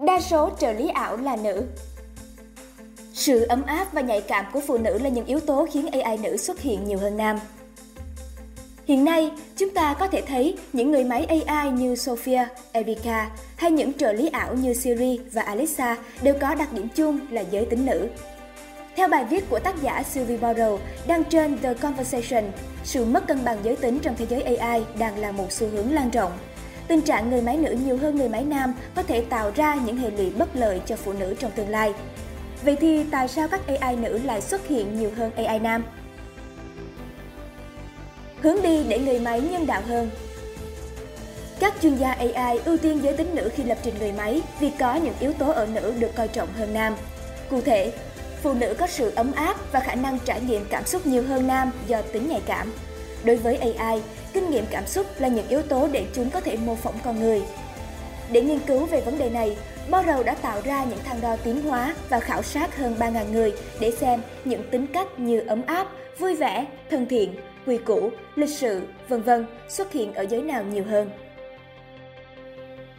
Đa số trợ lý ảo là nữ. Sự ấm áp và nhạy cảm của phụ nữ là những yếu tố khiến AI nữ xuất hiện nhiều hơn nam. Hiện nay, chúng ta có thể thấy những người máy AI như Sophia, Erika hay những trợ lý ảo như Siri và Alexa đều có đặc điểm chung là giới tính nữ. Theo bài viết của tác giả Sylvie Borrow đăng trên The Conversation, sự mất cân bằng giới tính trong thế giới AI đang là một xu hướng lan rộng. Tình trạng người máy nữ nhiều hơn người máy nam có thể tạo ra những hệ lụy bất lợi cho phụ nữ trong tương lai. Vậy thì tại sao các AI nữ lại xuất hiện nhiều hơn AI nam? Hướng đi để người máy nhân đạo hơn Các chuyên gia AI ưu tiên giới tính nữ khi lập trình người máy vì có những yếu tố ở nữ được coi trọng hơn nam. Cụ thể, phụ nữ có sự ấm áp và khả năng trải nghiệm cảm xúc nhiều hơn nam do tính nhạy cảm. Đối với AI, kinh nghiệm cảm xúc là những yếu tố để chúng có thể mô phỏng con người. Để nghiên cứu về vấn đề này, Borrow đã tạo ra những thang đo tiến hóa và khảo sát hơn 3.000 người để xem những tính cách như ấm áp, vui vẻ, thân thiện, quy củ, lịch sự, vân vân xuất hiện ở giới nào nhiều hơn.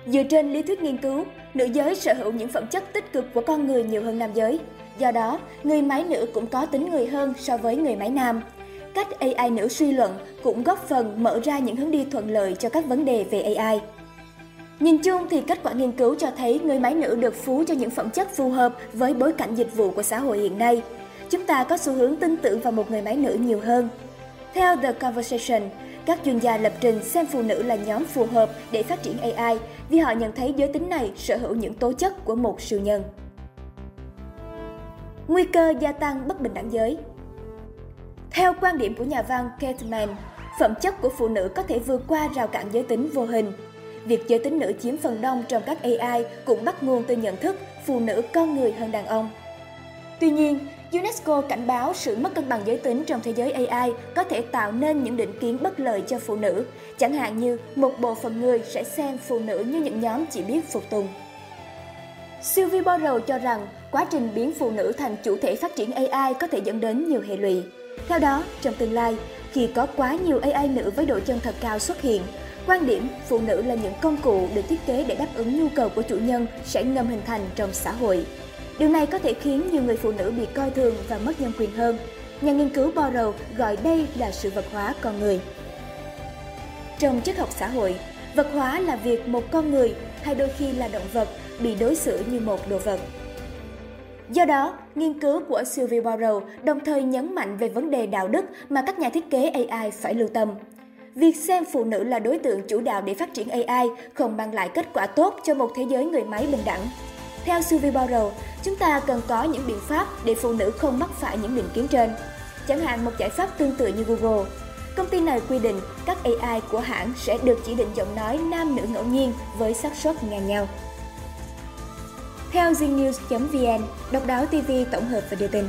Dựa trên lý thuyết nghiên cứu, nữ giới sở hữu những phẩm chất tích cực của con người nhiều hơn nam giới. Do đó, người máy nữ cũng có tính người hơn so với người máy nam. Cách AI nữ suy luận cũng góp phần mở ra những hướng đi thuận lợi cho các vấn đề về AI. Nhìn chung thì kết quả nghiên cứu cho thấy người máy nữ được phú cho những phẩm chất phù hợp với bối cảnh dịch vụ của xã hội hiện nay. Chúng ta có xu hướng tin tưởng vào một người máy nữ nhiều hơn. Theo The Conversation, các chuyên gia lập trình xem phụ nữ là nhóm phù hợp để phát triển AI vì họ nhận thấy giới tính này sở hữu những tố chất của một siêu nhân. Nguy cơ gia tăng bất bình đẳng giới theo quan điểm của nhà văn Kate Mann, phẩm chất của phụ nữ có thể vượt qua rào cản giới tính vô hình. Việc giới tính nữ chiếm phần đông trong các AI cũng bắt nguồn từ nhận thức phụ nữ con người hơn đàn ông. Tuy nhiên, UNESCO cảnh báo sự mất cân bằng giới tính trong thế giới AI có thể tạo nên những định kiến bất lợi cho phụ nữ, chẳng hạn như một bộ phận người sẽ xem phụ nữ như những nhóm chỉ biết phục tùng. Sylvie Borrow cho rằng quá trình biến phụ nữ thành chủ thể phát triển AI có thể dẫn đến nhiều hệ lụy. Theo đó, trong tương lai, khi có quá nhiều AI nữ với độ chân thật cao xuất hiện, quan điểm phụ nữ là những công cụ được thiết kế để đáp ứng nhu cầu của chủ nhân sẽ ngầm hình thành trong xã hội. Điều này có thể khiến nhiều người phụ nữ bị coi thường và mất nhân quyền hơn. Nhà nghiên cứu Borrow gọi đây là sự vật hóa con người. Trong triết học xã hội, vật hóa là việc một con người hay đôi khi là động vật bị đối xử như một đồ vật. Do đó, nghiên cứu của Sylvie Borrow đồng thời nhấn mạnh về vấn đề đạo đức mà các nhà thiết kế AI phải lưu tâm. Việc xem phụ nữ là đối tượng chủ đạo để phát triển AI không mang lại kết quả tốt cho một thế giới người máy bình đẳng. Theo Sylvie Borrow, chúng ta cần có những biện pháp để phụ nữ không mắc phải những định kiến trên. Chẳng hạn một giải pháp tương tự như Google. Công ty này quy định các AI của hãng sẽ được chỉ định giọng nói nam nữ ngẫu nhiên với xác suất ngang nhau. Theo znews.vn, Độc đáo TV tổng hợp và đưa tin.